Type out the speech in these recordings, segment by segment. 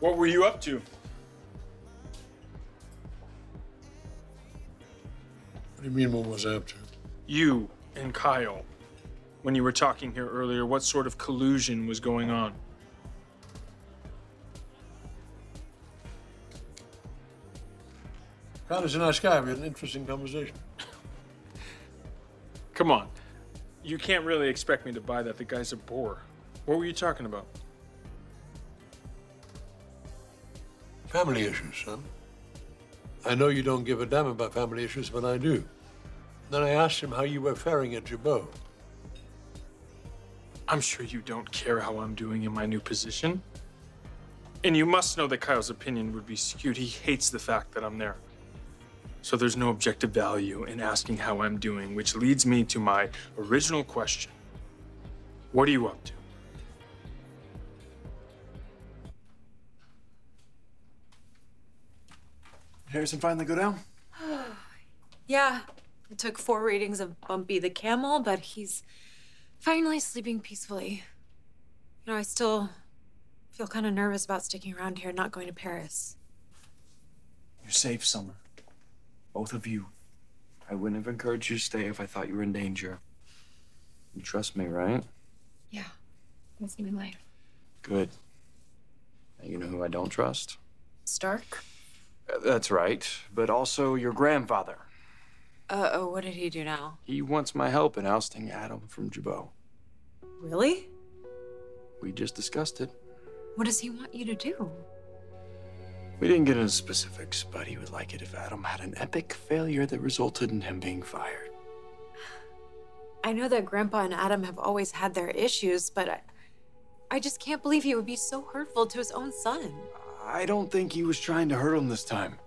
What were you up to? What do you mean, what was I up to? You and Kyle. When you were talking here earlier, what sort of collusion was going on? Kyle's a nice guy. We had an interesting conversation. Come on. You can't really expect me to buy that. The guy's a bore. What were you talking about? Family issues, son. I know you don't give a damn about family issues, but I do. Then I asked him how you were faring at Jabot. I'm sure you don't care how I'm doing in my new position. And you must know that Kyle's opinion would be skewed. He hates the fact that I'm there. So there's no objective value in asking how I'm doing, which leads me to my original question What are you up to? Harrison finally go down? Yeah, it took four readings of Bumpy the camel, but he's finally sleeping peacefully. You know, I still feel kind of nervous about sticking around here and not going to Paris. You're safe, Summer. Both of you. I wouldn't have encouraged you to stay if I thought you were in danger. You trust me, right? Yeah, that's my life. Good. Now you know who I don't trust? Stark? That's right, but also your grandfather. Uh oh, what did he do now? He wants my help in ousting Adam from Jabot. Really? We just discussed it. What does he want you to do? We didn't get into specifics, but he would like it if Adam had an epic failure that resulted in him being fired. I know that Grandpa and Adam have always had their issues, but I, I just can't believe he would be so hurtful to his own son. I don't think he was trying to hurt him this time.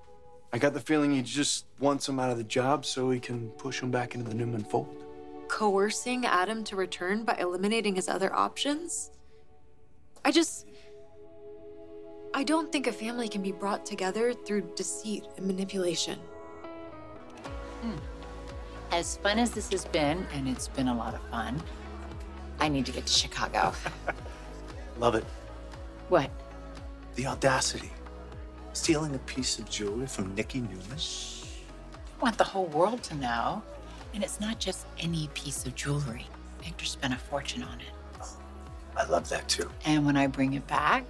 I got the feeling he just wants him out of the job so he can push him back into the Newman fold. Coercing Adam to return by eliminating his other options? I just. I don't think a family can be brought together through deceit and manipulation. Hmm. As fun as this has been, and it's been a lot of fun, I need to get to Chicago. Love it. what? The audacity. Stealing a piece of jewelry from Nikki Newman. I want the whole world to know. And it's not just any piece of jewelry. Victor spent a fortune on it. Oh, I love that too. And when I bring it back,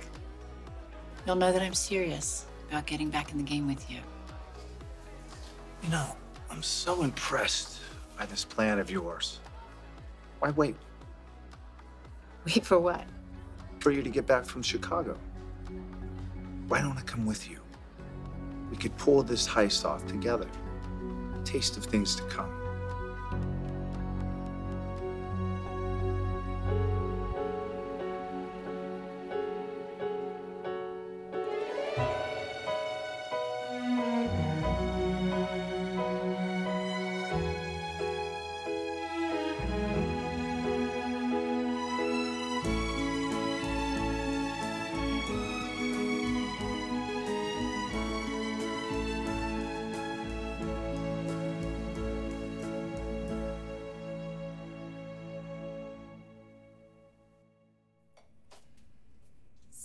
you'll know that I'm serious about getting back in the game with you. You know, I'm so impressed by this plan of yours. Why wait Wait for what? for you to get back from Chicago? Why don't I come with you? We could pull this heist off together. A taste of things to come.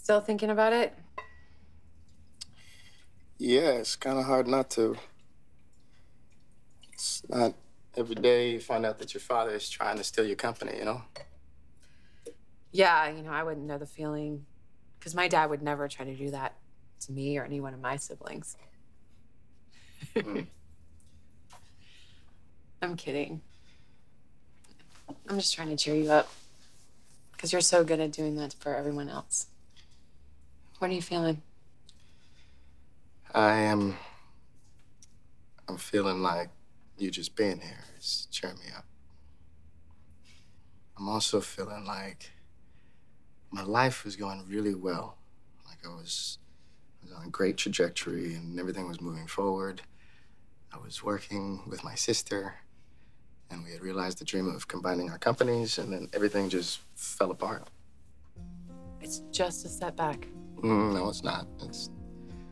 Still thinking about it? Yeah, it's kind of hard not to. It's not every day you find out that your father is trying to steal your company, you know? Yeah, you know, I wouldn't know the feeling. Because my dad would never try to do that to me or any one of my siblings. Hmm. I'm kidding. I'm just trying to cheer you up. Because you're so good at doing that for everyone else. What are you feeling? I am. I'm feeling like you just being here is cheering me up. I'm also feeling like my life was going really well. Like I was, I was on a great trajectory and everything was moving forward. I was working with my sister, and we had realized the dream of combining our companies, and then everything just fell apart. It's just a setback. Mm, no, it's not. It's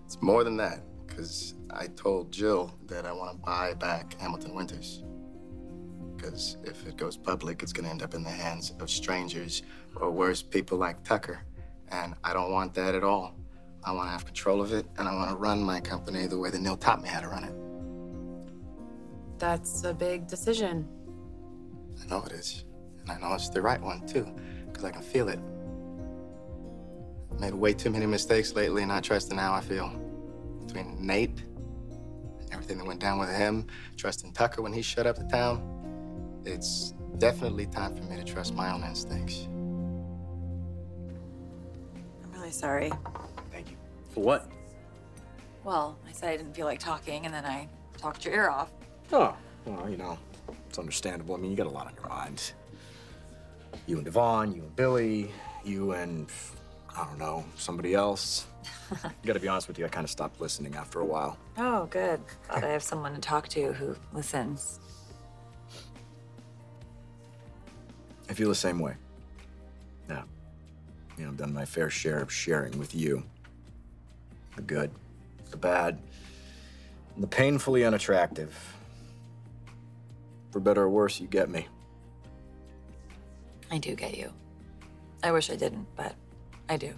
it's more than that. Because I told Jill that I want to buy back Hamilton Winters. Because if it goes public, it's going to end up in the hands of strangers, or worse, people like Tucker. And I don't want that at all. I want to have control of it, and I want to run my company the way that Neil taught me how to run it. That's a big decision. I know it is. And I know it's the right one, too, because I can feel it. I've made way too many mistakes lately, not trusting how I feel. Between Nate, everything that went down with him, trusting Tucker when he shut up the town, it's definitely time for me to trust my own instincts. I'm really sorry. Thank you. For what? Well, I said I didn't feel like talking, and then I talked your ear off. Oh, well, you know, it's understandable. I mean, you got a lot on your mind. You and Devon, you and Billy, you and, I don't know, somebody else. you gotta be honest with you, I kind of stopped listening after a while. Oh, good. Glad I have someone to talk to who listens. I feel the same way. Yeah. You know, I've done my fair share of sharing with you. The good, the bad, and the painfully unattractive. For better or worse, you get me. I do get you. I wish I didn't, but I do.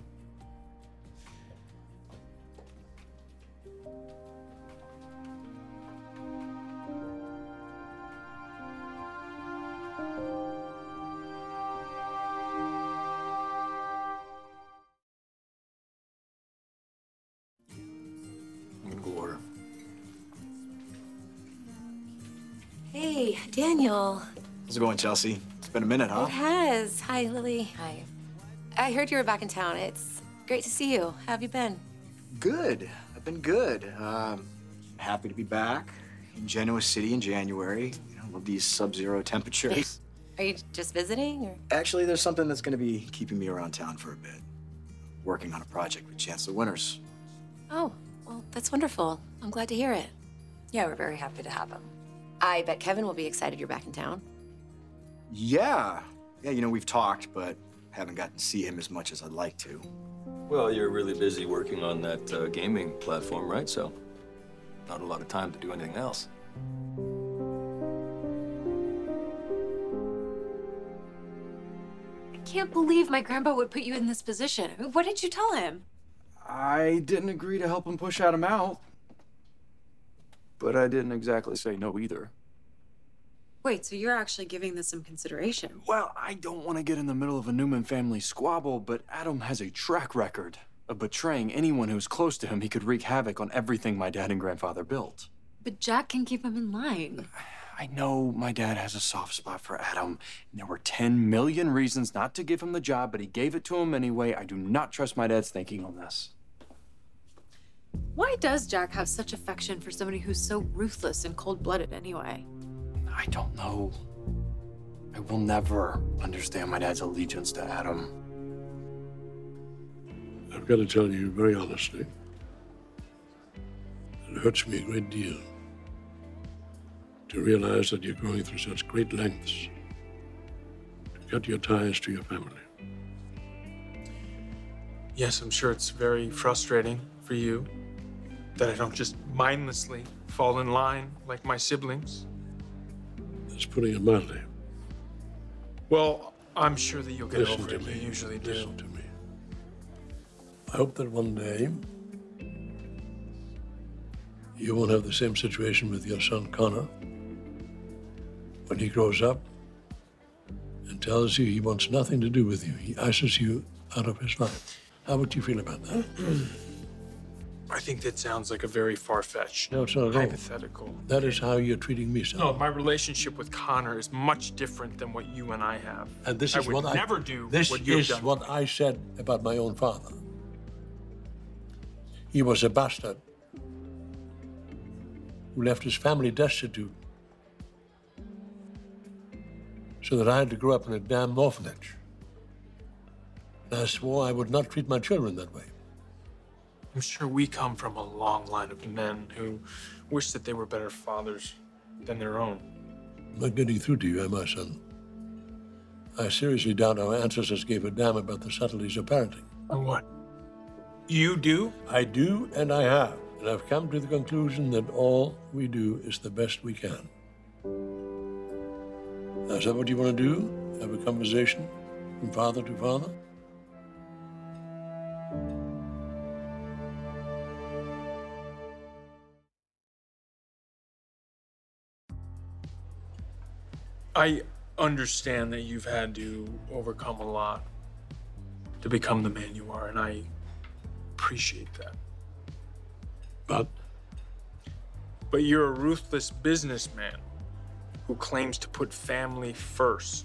I'm gonna go order. Hey, Daniel. How's it going, Chelsea? It's been a minute, huh? It has. Hi, Lily. Hi. I heard you were back in town. It's great to see you. How have you been? Good. I've been good. Um, happy to be back in Genoa City in January. You know, love these sub-zero temperatures. Are you just visiting or? Actually, there's something that's going to be keeping me around town for a bit. Working on a project with Chancellor Winters. Oh, well, that's wonderful. I'm glad to hear it. Yeah, we're very happy to have him. I bet Kevin will be excited you're back in town. Yeah. Yeah, you know, we've talked, but haven't gotten to see him as much as I'd like to. Well, you're really busy working on that uh, gaming platform, right? So, not a lot of time to do anything else. I can't believe my grandpa would put you in this position. I mean, what did you tell him? I didn't agree to help him push Adam out. But I didn't exactly say no either. Wait, so you're actually giving this some consideration? Well, I don't want to get in the middle of a Newman family squabble, but Adam has a track record of betraying anyone who's close to him. He could wreak havoc on everything my dad and grandfather built. But Jack can keep him in line. I know my dad has a soft spot for Adam, and there were 10 million reasons not to give him the job, but he gave it to him anyway. I do not trust my dad's thinking on this. Why does Jack have such affection for somebody who's so ruthless and cold blooded anyway? I don't know. I will never understand my dad's allegiance to Adam. I've got to tell you very honestly, it hurts me a great deal to realize that you're going through such great lengths to cut your ties to your family. Yes, I'm sure it's very frustrating for you that I don't just mindlessly fall in line like my siblings. That's putting it mildly. Well, I'm sure that you'll get Listen over to it. me. You usually do. Listen to me. I hope that one day you won't have the same situation with your son Connor when he grows up and tells you he wants nothing to do with you. He ices you out of his life. How would you feel about that? I think that sounds like a very far-fetched No, it's not at all. hypothetical. That is how you're treating me, son. No, my relationship with Connor is much different than what you and I have. And this I is would what I would never do This what you've is done. what I said about my own father. He was a bastard who left his family destitute, so that I had to grow up in a damn orphanage. And I swore I would not treat my children that way. I'm sure we come from a long line of men who wish that they were better fathers than their own. I'm not getting through to you, I, son? I seriously doubt our ancestors gave a damn about the subtleties of parenting. What? You do? I do, and I have. And I've come to the conclusion that all we do is the best we can. Now, is that what you want to do? Have a conversation from father to father? I understand that you've had to overcome a lot to become the man you are, and I appreciate that. But But you're a ruthless businessman who claims to put family first.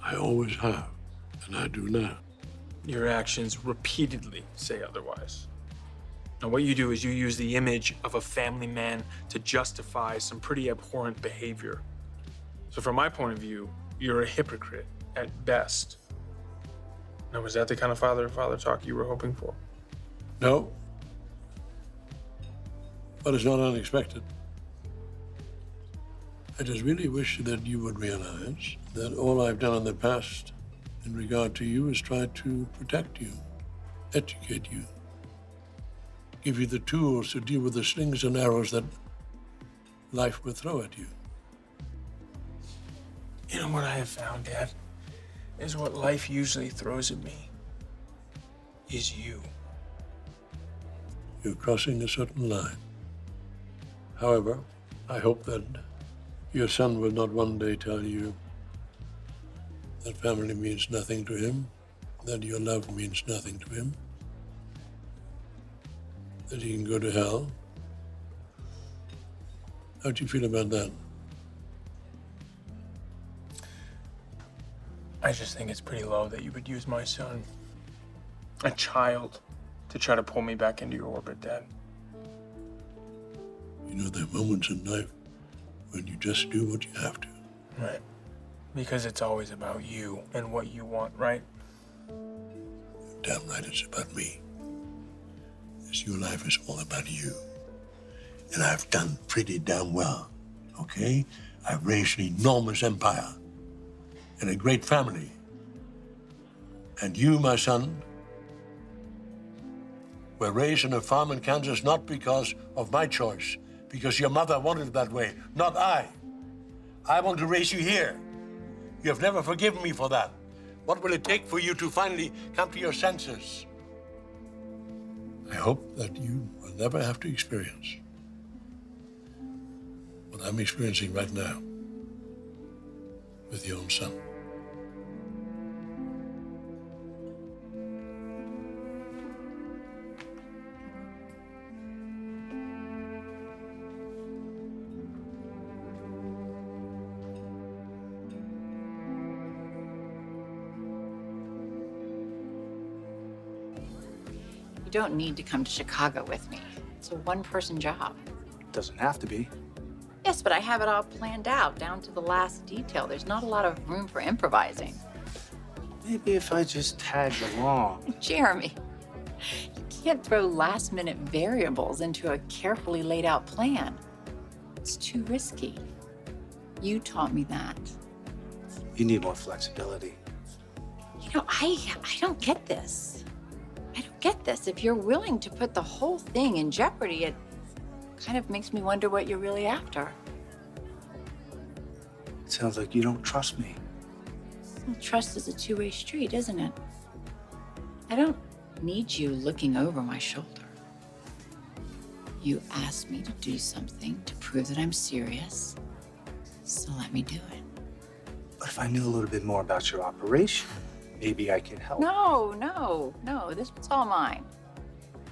I always have, and I do now. Your actions repeatedly say otherwise. Now, what you do is you use the image of a family man to justify some pretty abhorrent behavior. So, from my point of view, you're a hypocrite at best. Now, was that the kind of father father talk you were hoping for? No. But it's not unexpected. I just really wish that you would realize that all I've done in the past in regard to you is try to protect you, educate you, give you the tools to deal with the slings and arrows that life will throw at you. You know what I have found, Dad? Is what life usually throws at me is you. You're crossing a certain line. However, I hope that your son will not one day tell you that family means nothing to him, that your love means nothing to him, that he can go to hell. How do you feel about that? I just think it's pretty low that you would use my son, a child, to try to pull me back into your orbit, Dad. You know, there are moments in life when you just do what you have to. Right. Because it's always about you and what you want, right? Damn right it's about me. Because your life is all about you. And I've done pretty damn well, okay? I've raised an enormous empire and a great family. And you, my son, were raised on a farm in Kansas not because of my choice, because your mother wanted it that way, not I. I want to raise you here. You have never forgiven me for that. What will it take for you to finally come to your senses? I hope that you will never have to experience what I'm experiencing right now with your own son. You don't need to come to Chicago with me. It's a one person job. Doesn't have to be. Yes, but I have it all planned out down to the last detail. There's not a lot of room for improvising. Maybe if I just tag along. Jeremy, you can't throw last minute variables into a carefully laid out plan. It's too risky. You taught me that. You need more flexibility. You know, I I don't get this. I don't get this. If you're willing to put the whole thing in jeopardy, it kind of makes me wonder what you're really after. It sounds like you don't trust me. Well, trust is a two-way street, isn't it? I don't need you looking over my shoulder. You asked me to do something to prove that I'm serious, so let me do it. But if I knew a little bit more about your operation, maybe I could help. No, no, no. This one's all mine.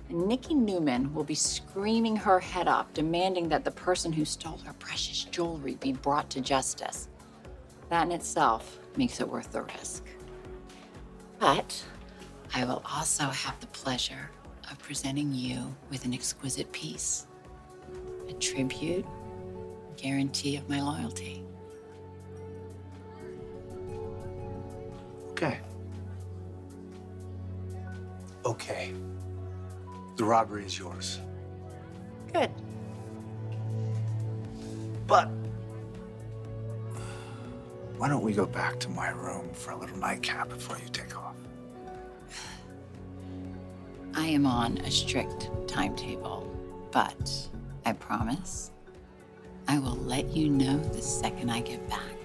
Nikki Newman will be screaming her head off, demanding that the person who stole her precious jewelry be brought to justice. That in itself makes it worth the risk. But I will also have the pleasure of presenting you with an exquisite piece, a tribute, guarantee of my loyalty. Okay. Okay. The robbery is yours. Good. But why don't we go back to my room for a little nightcap before you take off? I am on a strict timetable, but I promise I will let you know the second I get back.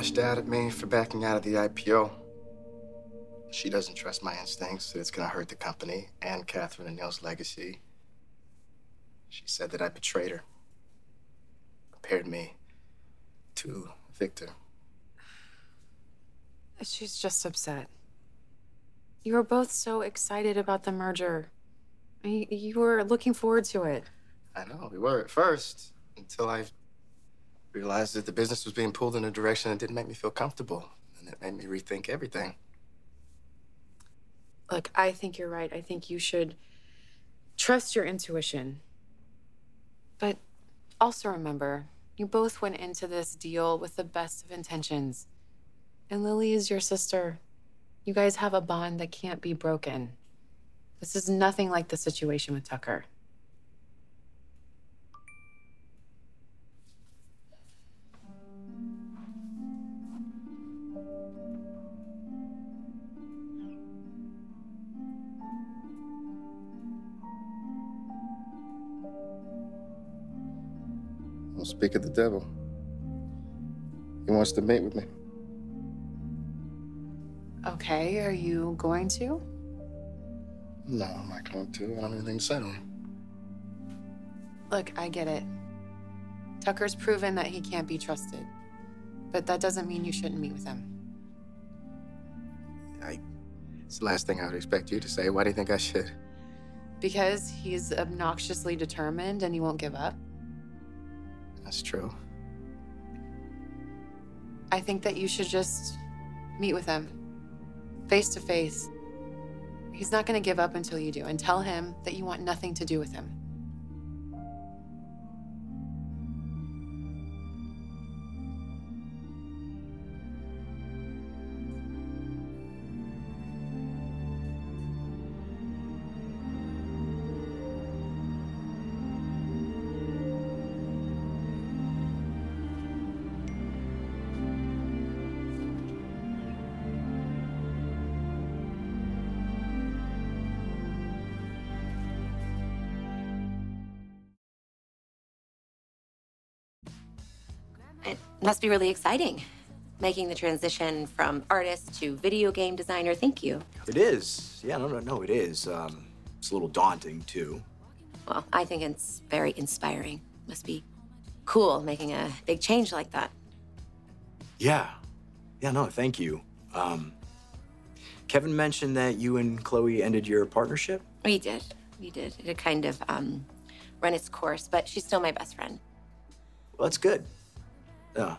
Lashed out at me for backing out of the IPO. She doesn't trust my instincts that it's gonna hurt the company and Katherine and Neil's legacy. She said that I betrayed her. Compared me to Victor. She's just upset. You were both so excited about the merger. You were looking forward to it. I know, we were at first, until I realized that the business was being pulled in a direction that didn't make me feel comfortable. And it made me rethink everything. Look, I think you're right. I think you should trust your intuition. But also remember, you both went into this deal with the best of intentions. And Lily is your sister. You guys have a bond that can't be broken. This is nothing like the situation with Tucker. Speak of the devil. He wants to mate with me. Okay, are you going to? No, I'm not going to. I don't have anything to say to him. Look, I get it. Tucker's proven that he can't be trusted. But that doesn't mean you shouldn't meet with him. I. It's the last thing I would expect you to say. Why do you think I should? Because he's obnoxiously determined and he won't give up. That's true. I think that you should just meet with him face to face. He's not going to give up until you do, and tell him that you want nothing to do with him. Must be really exciting. Making the transition from artist to video game designer. Thank you. It is. Yeah, no, no, no, it is. Um, it's a little daunting, too. Well, I think it's very inspiring. Must be cool making a big change like that. Yeah. Yeah, no, thank you. Um, Kevin mentioned that you and Chloe ended your partnership. We did. We did. It had kind of um, run its course, but she's still my best friend. Well, that's good. Yeah.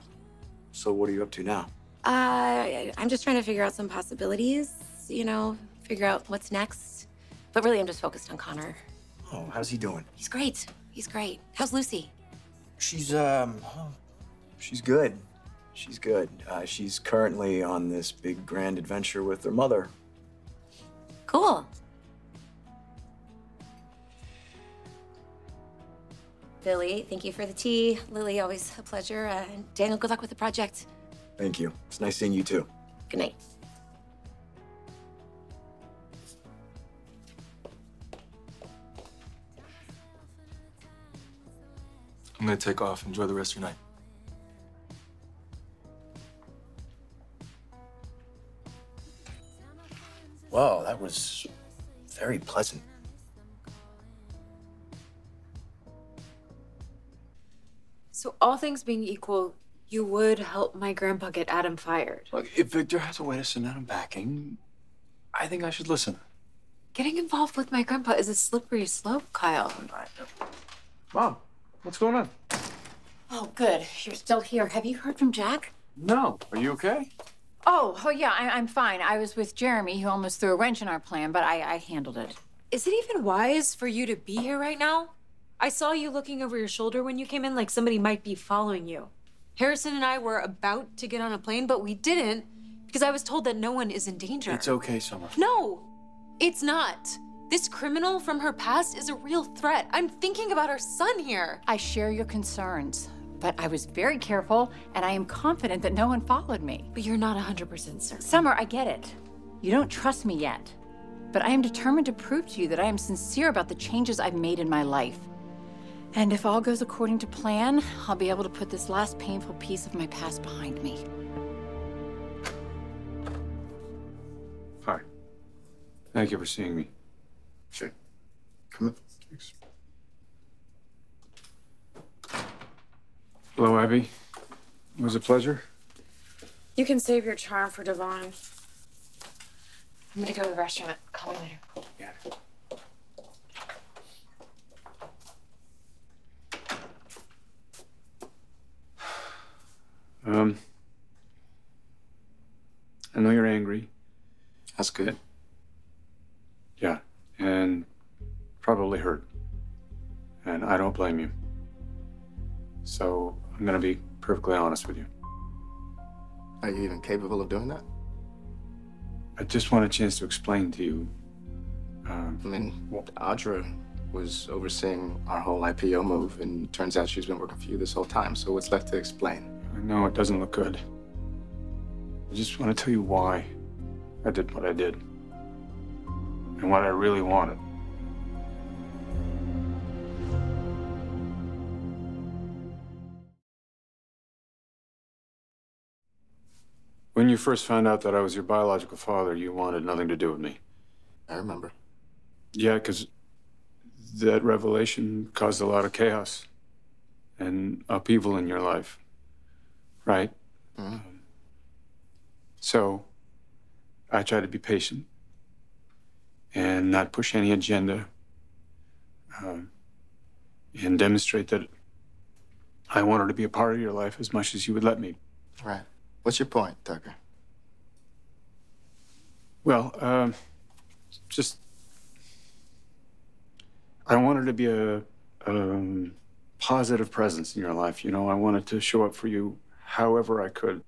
So, what are you up to now? Uh, I'm just trying to figure out some possibilities, you know, figure out what's next. But really, I'm just focused on Connor. Oh, how's he doing? He's great. He's great. How's Lucy? She's, um, she's good. She's good. Uh, she's currently on this big grand adventure with her mother. Cool. Billy, thank you for the tea. Lily, always a pleasure. Uh, and Daniel, good luck with the project. Thank you. It's nice seeing you too. Good night. I'm gonna take off. Enjoy the rest of your night. Wow, that was very pleasant. So, all things being equal, you would help my grandpa get Adam fired. Look, if Victor has a way to send Adam backing, I think I should listen. Getting involved with my grandpa is a slippery slope, Kyle. Mom, what's going on? Oh, good. You're still here. Have you heard from Jack? No. Are you okay? Oh, oh yeah, I, I'm fine. I was with Jeremy, who almost threw a wrench in our plan, but I, I handled it. Is it even wise for you to be here right now? I saw you looking over your shoulder when you came in like somebody might be following you. Harrison and I were about to get on a plane, but we didn't because I was told that no one is in danger. It's okay, Summer. No, it's not. This criminal from her past is a real threat. I'm thinking about our son here. I share your concerns, but I was very careful, and I am confident that no one followed me. But you're not 100% certain. Summer, I get it. You don't trust me yet. But I am determined to prove to you that I am sincere about the changes I've made in my life. And if all goes according to plan, I'll be able to put this last painful piece of my past behind me. Hi. Thank you for seeing me. Sure. Come in. Thanks. Hello, Abby. It was a pleasure. You can save your charm for Devon. I'm gonna go to the restaurant. Call me later. Yeah. Um, I know you're angry. That's good. Yeah, and probably hurt. And I don't blame you. So I'm gonna be perfectly honest with you. Are you even capable of doing that? I just want a chance to explain to you. Um, I mean, Audra was overseeing our whole IPO move, and turns out she's been working for you this whole time. So what's left to explain? I know it doesn't look good. I just want to tell you why I did what I did and what I really wanted. When you first found out that I was your biological father, you wanted nothing to do with me. I remember. Yeah, because that revelation caused a lot of chaos and upheaval in your life, right? Mhm. So I try to be patient and not push any agenda um, and demonstrate that I wanted to be a part of your life as much as you would let me. Right. What's your point, Tucker? Well, um, just I wanted to be a um, positive presence in your life. You know, I wanted to show up for you however I could.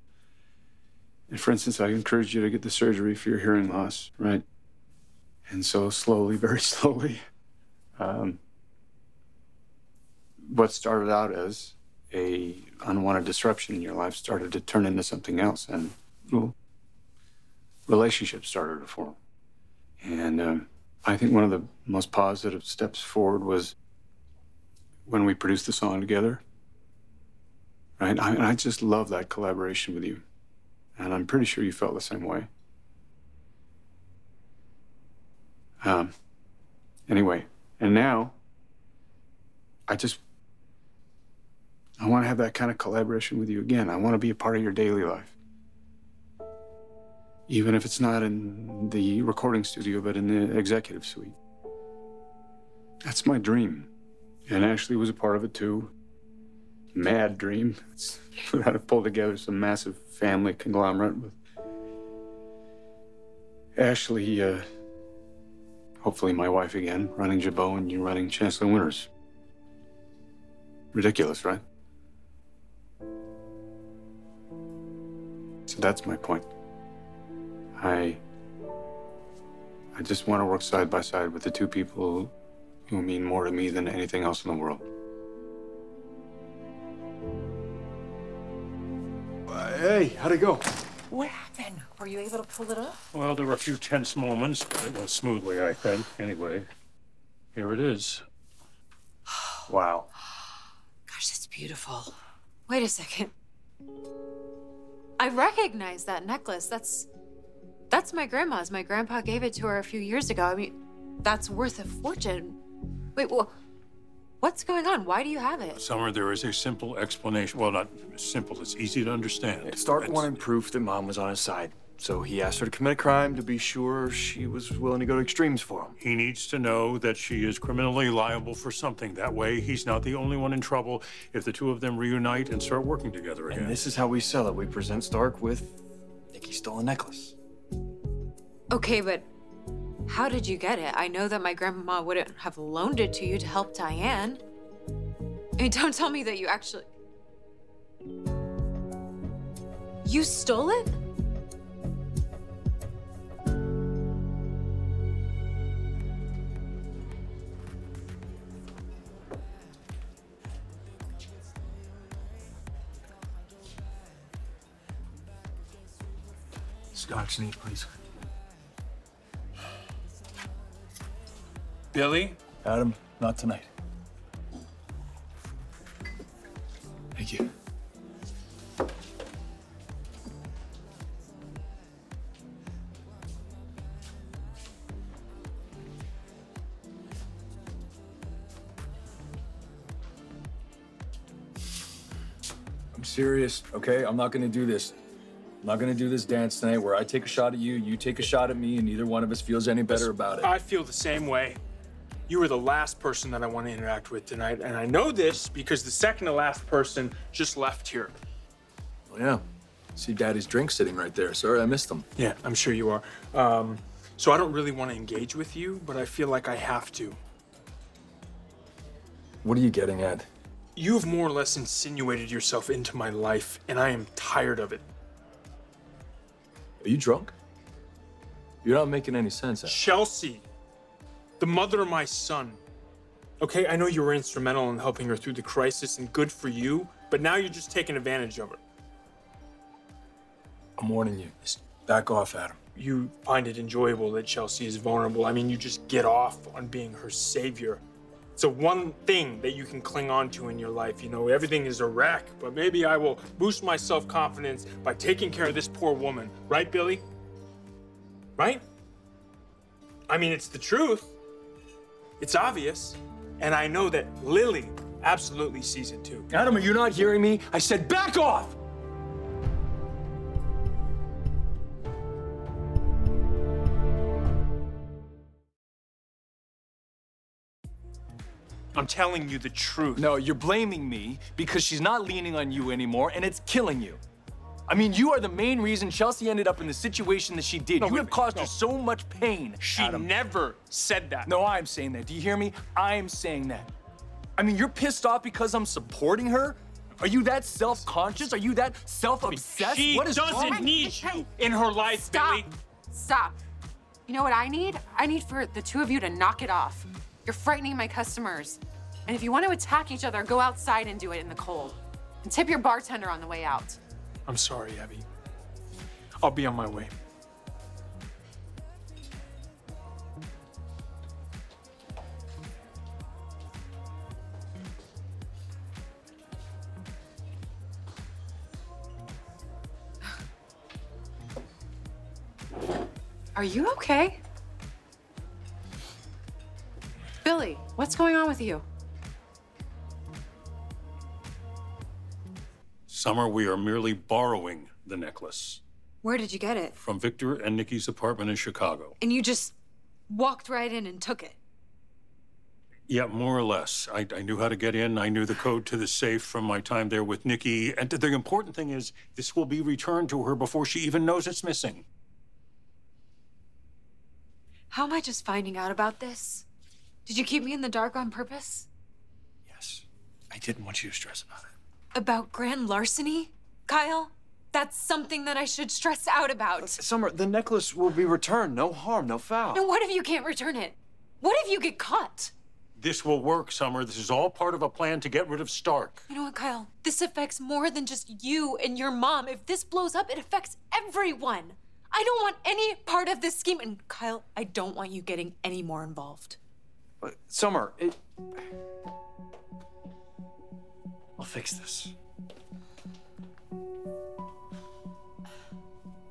And for instance, I encouraged you to get the surgery for your hearing loss, right? And so slowly, very slowly, um, what started out as a unwanted disruption in your life started to turn into something else, and well, relationships started to form. And um, I think one of the most positive steps forward was when we produced the song together. Right? I, I just love that collaboration with you. And I'm pretty sure you felt the same way. Um, anyway, and now I just I want to have that kind of collaboration with you again. I want to be a part of your daily life. Even if it's not in the recording studio, but in the executive suite. That's my dream. And Ashley was a part of it too. Mad dream. It's how to pull together some massive family conglomerate with Ashley, uh, hopefully my wife again, running Jabot and you running Chancellor Winters. Ridiculous, right? So that's my point. I I just want to work side by side with the two people who mean more to me than anything else in the world. Hey, how'd it go? What happened? Were you able to pull it off? Well, there were a few tense moments, but it went smoothly, I think. Anyway, here it is. Wow. Gosh, that's beautiful. Wait a second. I recognize that necklace. That's that's my grandma's. My grandpa gave it to her a few years ago. I mean, that's worth a fortune. Wait, well, what's going on? Why do you have it? Summer, there is a simple explanation. Well, not simple, it's easy to understand. Stark It's- wanted proof that mom was on his side, so he asked her to commit a crime to be sure she was willing to go to extremes for him. He needs to know that she is criminally liable for something. That way, he's not the only one in trouble if the two of them reunite and start working together again. And this is how we sell it. We present Stark with Nikki stole a necklace. Okay, but how did you get it? I know that my grandma wouldn't have loaned it to you to help Diane. Mean, don't tell me that you actually. You stole it? Scotch neat, please. Billy? Adam, not tonight. Thank you. I'm serious, okay? I'm not gonna do this. I'm not gonna do this dance tonight where I take a shot at you, you take a shot at me, and neither one of us feels any better about it. I feel the same way. You are the last person that I want to interact with tonight, and I know this because the second to last person just left here. Oh, yeah. See Daddy's drink sitting right there. Sorry, I missed them. Yeah, I'm sure you are. Um, so I don't really want to engage with you, but I feel like I have to. What are you getting at? You've more or less insinuated yourself into my life, and I am tired of it. Are you drunk? You're not making any sense. Chelsea, the mother of my son. Okay, I know you were instrumental in helping her through the crisis, and good for you, but now you're just taking advantage of her. I'm warning you. Just back off, Adam. You find it enjoyable that Chelsea is vulnerable. I mean, you just get off on being her savior. It's the one thing that you can cling on to in your life. You know, everything is a wreck, but maybe I will boost my self confidence by taking care of this poor woman. Right, Billy? Right? I mean, it's the truth. It's obvious. And I know that Lily absolutely sees it too. Adam, are you not hearing me? I said back off! I'm telling you the truth. No, you're blaming me because she's not leaning on you anymore and it's killing you. I mean, you are the main reason Chelsea ended up in the situation that she did. No, you have caused no. her so much pain. She Adam. never said that. No, I'm saying that. Do you hear me? I'm saying that. I mean, you're pissed off because I'm supporting her? Are you that self-conscious? Are you that self-obsessed? She what is doesn't wrong? need you in her life, Stop. Billy. Stop. You know what I need? I need for the two of you to knock it off. You're frightening my customers. And if you want to attack each other, go outside and do it in the cold. And tip your bartender on the way out. I'm sorry, Abby. I'll be on my way. Are you okay? Billy, what's going on with you? Summer, we are merely borrowing the necklace Where did you get it? from Victor and Nikki's apartment in Chicago. And you just walked right in and took it. Yeah, more or less. I, I knew how to get in. I knew the code to the safe from my time there with Nikki. And the important thing is, this will be returned to her before she even knows it's missing. How am I just finding out about this? Did you keep me in the dark on purpose? Yes. I didn't want you to stress about it. About grand larceny? Kyle? That's something that I should stress out about. Summer, the necklace will be returned. No harm, no foul. And what if you can't return it? What if you get caught? This will work, Summer. This is all part of a plan to get rid of Stark. You know what, Kyle? This affects more than just you and your mom. If this blows up, it affects everyone. I don't want any part of this scheme. And Kyle, I don't want you getting any more involved. But Summer, it. I'll fix this.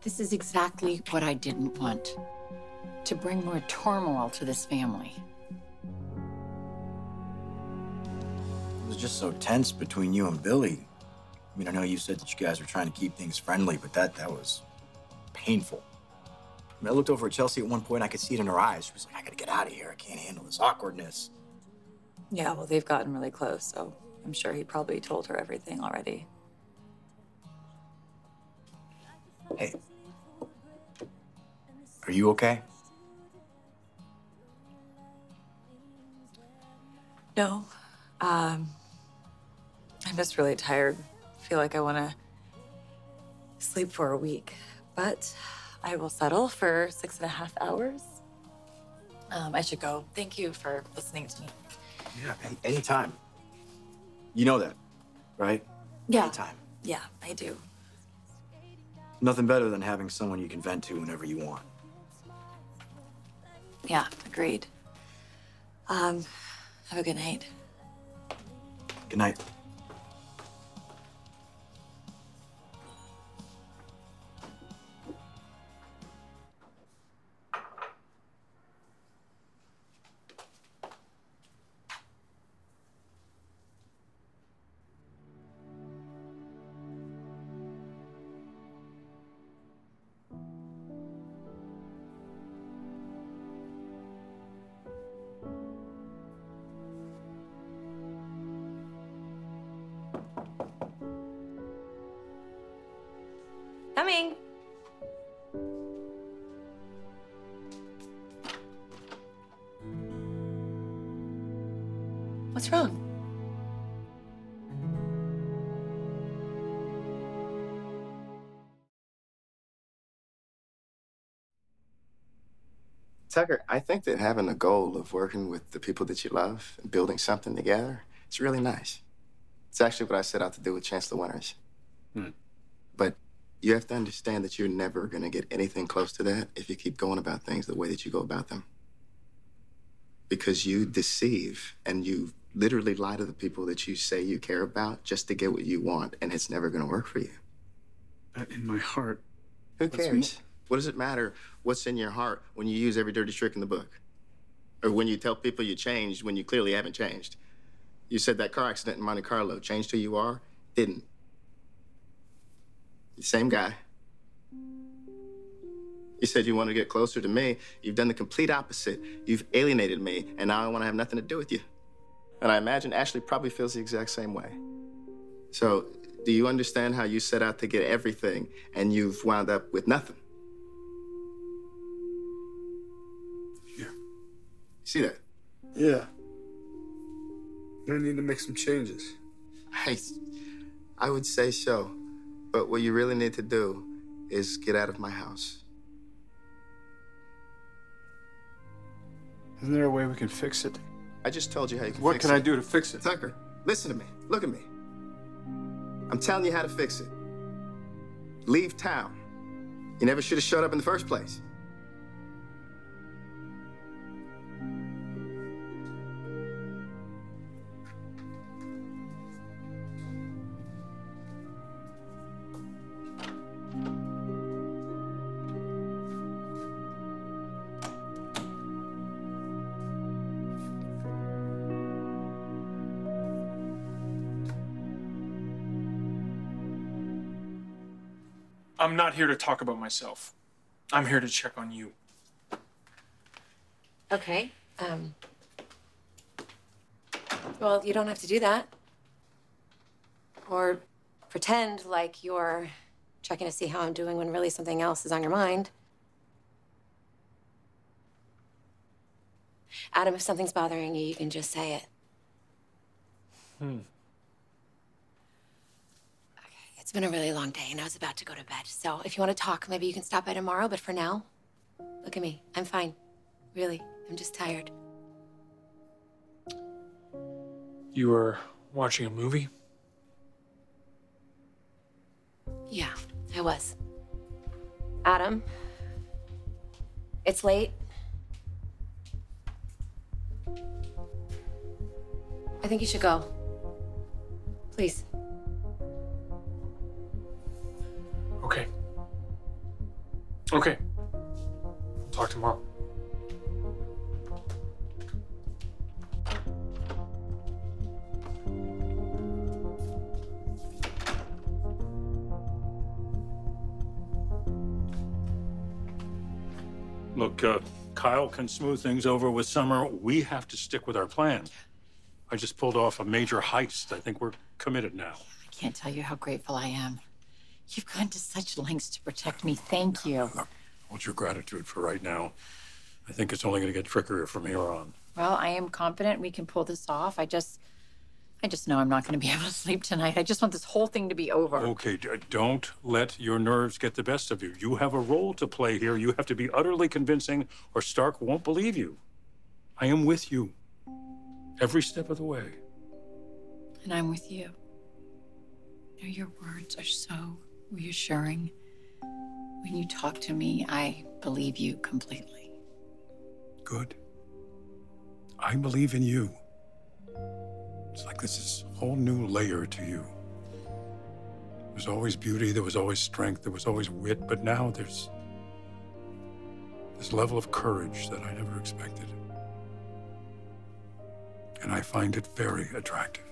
This is exactly what I didn't want. To bring more turmoil to this family. It was just so tense between you and Billy. I mean, I know you said that you guys were trying to keep things friendly, but that that was painful. I, mean, I looked over at Chelsea at one point. I could see it in her eyes. She was like, "I gotta get out of here. I can't handle this awkwardness." Yeah, well, they've gotten really close, so I'm sure he probably told her everything already. Hey, are you okay? No. Um, I'm just really tired. feel like I want to sleep for a week, but I will settle for six and a half hours. Um, I should go. Thank you for listening to me. Yeah, any, anytime. You know that, right? Yeah. Anytime. Yeah, I do. Nothing better than having someone you can vent to whenever you want. Yeah, agreed. Um, have a good night. Good night. Coming. What's wrong? Tucker, I think that having a goal of working with the people that you love and building something together, it's really nice. It's actually what I set out to do with Chancellor Winters. Hmm. You have to understand that you're never going to get anything close to that if you keep going about things the way that you go about them. Because you deceive and you literally lie to the people that you say you care about just to get what you want, and it's never going to work for you. But in my heart, Who cares? What does it matter what's in your heart when you use every dirty trick in the book? Or when you tell people you changed when you clearly haven't changed? You said that car accident in Monte Carlo changed who you are? Didn't. The same guy. You said you want to get closer to me. You've done the complete opposite. You've alienated me, and now I want to have nothing to do with you. And I imagine Ashley probably feels the exact same way. So, do you understand how you set out to get everything and you've wound up with nothing? Yeah. See that? Yeah. I need to make some changes. I, I would say so. But what you really need to do is get out of my house. Isn't there a way we can fix it? I just told you how you can What fix can it. I do to fix it? Tucker, listen to me. Look at me. I'm telling you how to fix it. Leave town. You never should have showed up in the first place. I'm not here to talk about myself. I'm here to check on you. Okay. Um. Well, you don't have to do that. Or pretend like you're checking to see how I'm doing when really something else is on your mind. Adam, if something's bothering you, you can just say it. Hmm. It's been a really long day, and I was about to go to bed. So if you want to talk, maybe you can stop by tomorrow. But for now, look at me. I'm fine. Really, I'm just tired. You were watching a movie? Yeah, I was. Adam, it's late. I think you should go. Please. Okay. Talk tomorrow. Look, uh, Kyle can smooth things over with Summer. We have to stick with our plan. I just pulled off a major heist. I think we're committed now. I can't tell you how grateful I am. You've gone to such lengths to protect me. Thank you. What's your gratitude for right now? I think it's only going to get trickier from here on. Well, I am confident we can pull this off. I just, I just know I'm not going to be able to sleep tonight. I just want this whole thing to be over. Okay, d- don't let your nerves get the best of you. You have a role to play here. You have to be utterly convincing, or Stark won't believe you. I am with you every step of the way. And I'm with you. You your words are so reassuring. When you talk to me, I believe you completely. Good. I believe in you. It's like this is a whole new layer to you. There was always beauty, there was always strength, there was always wit, but now there's this level of courage that I never expected. And I find it very attractive.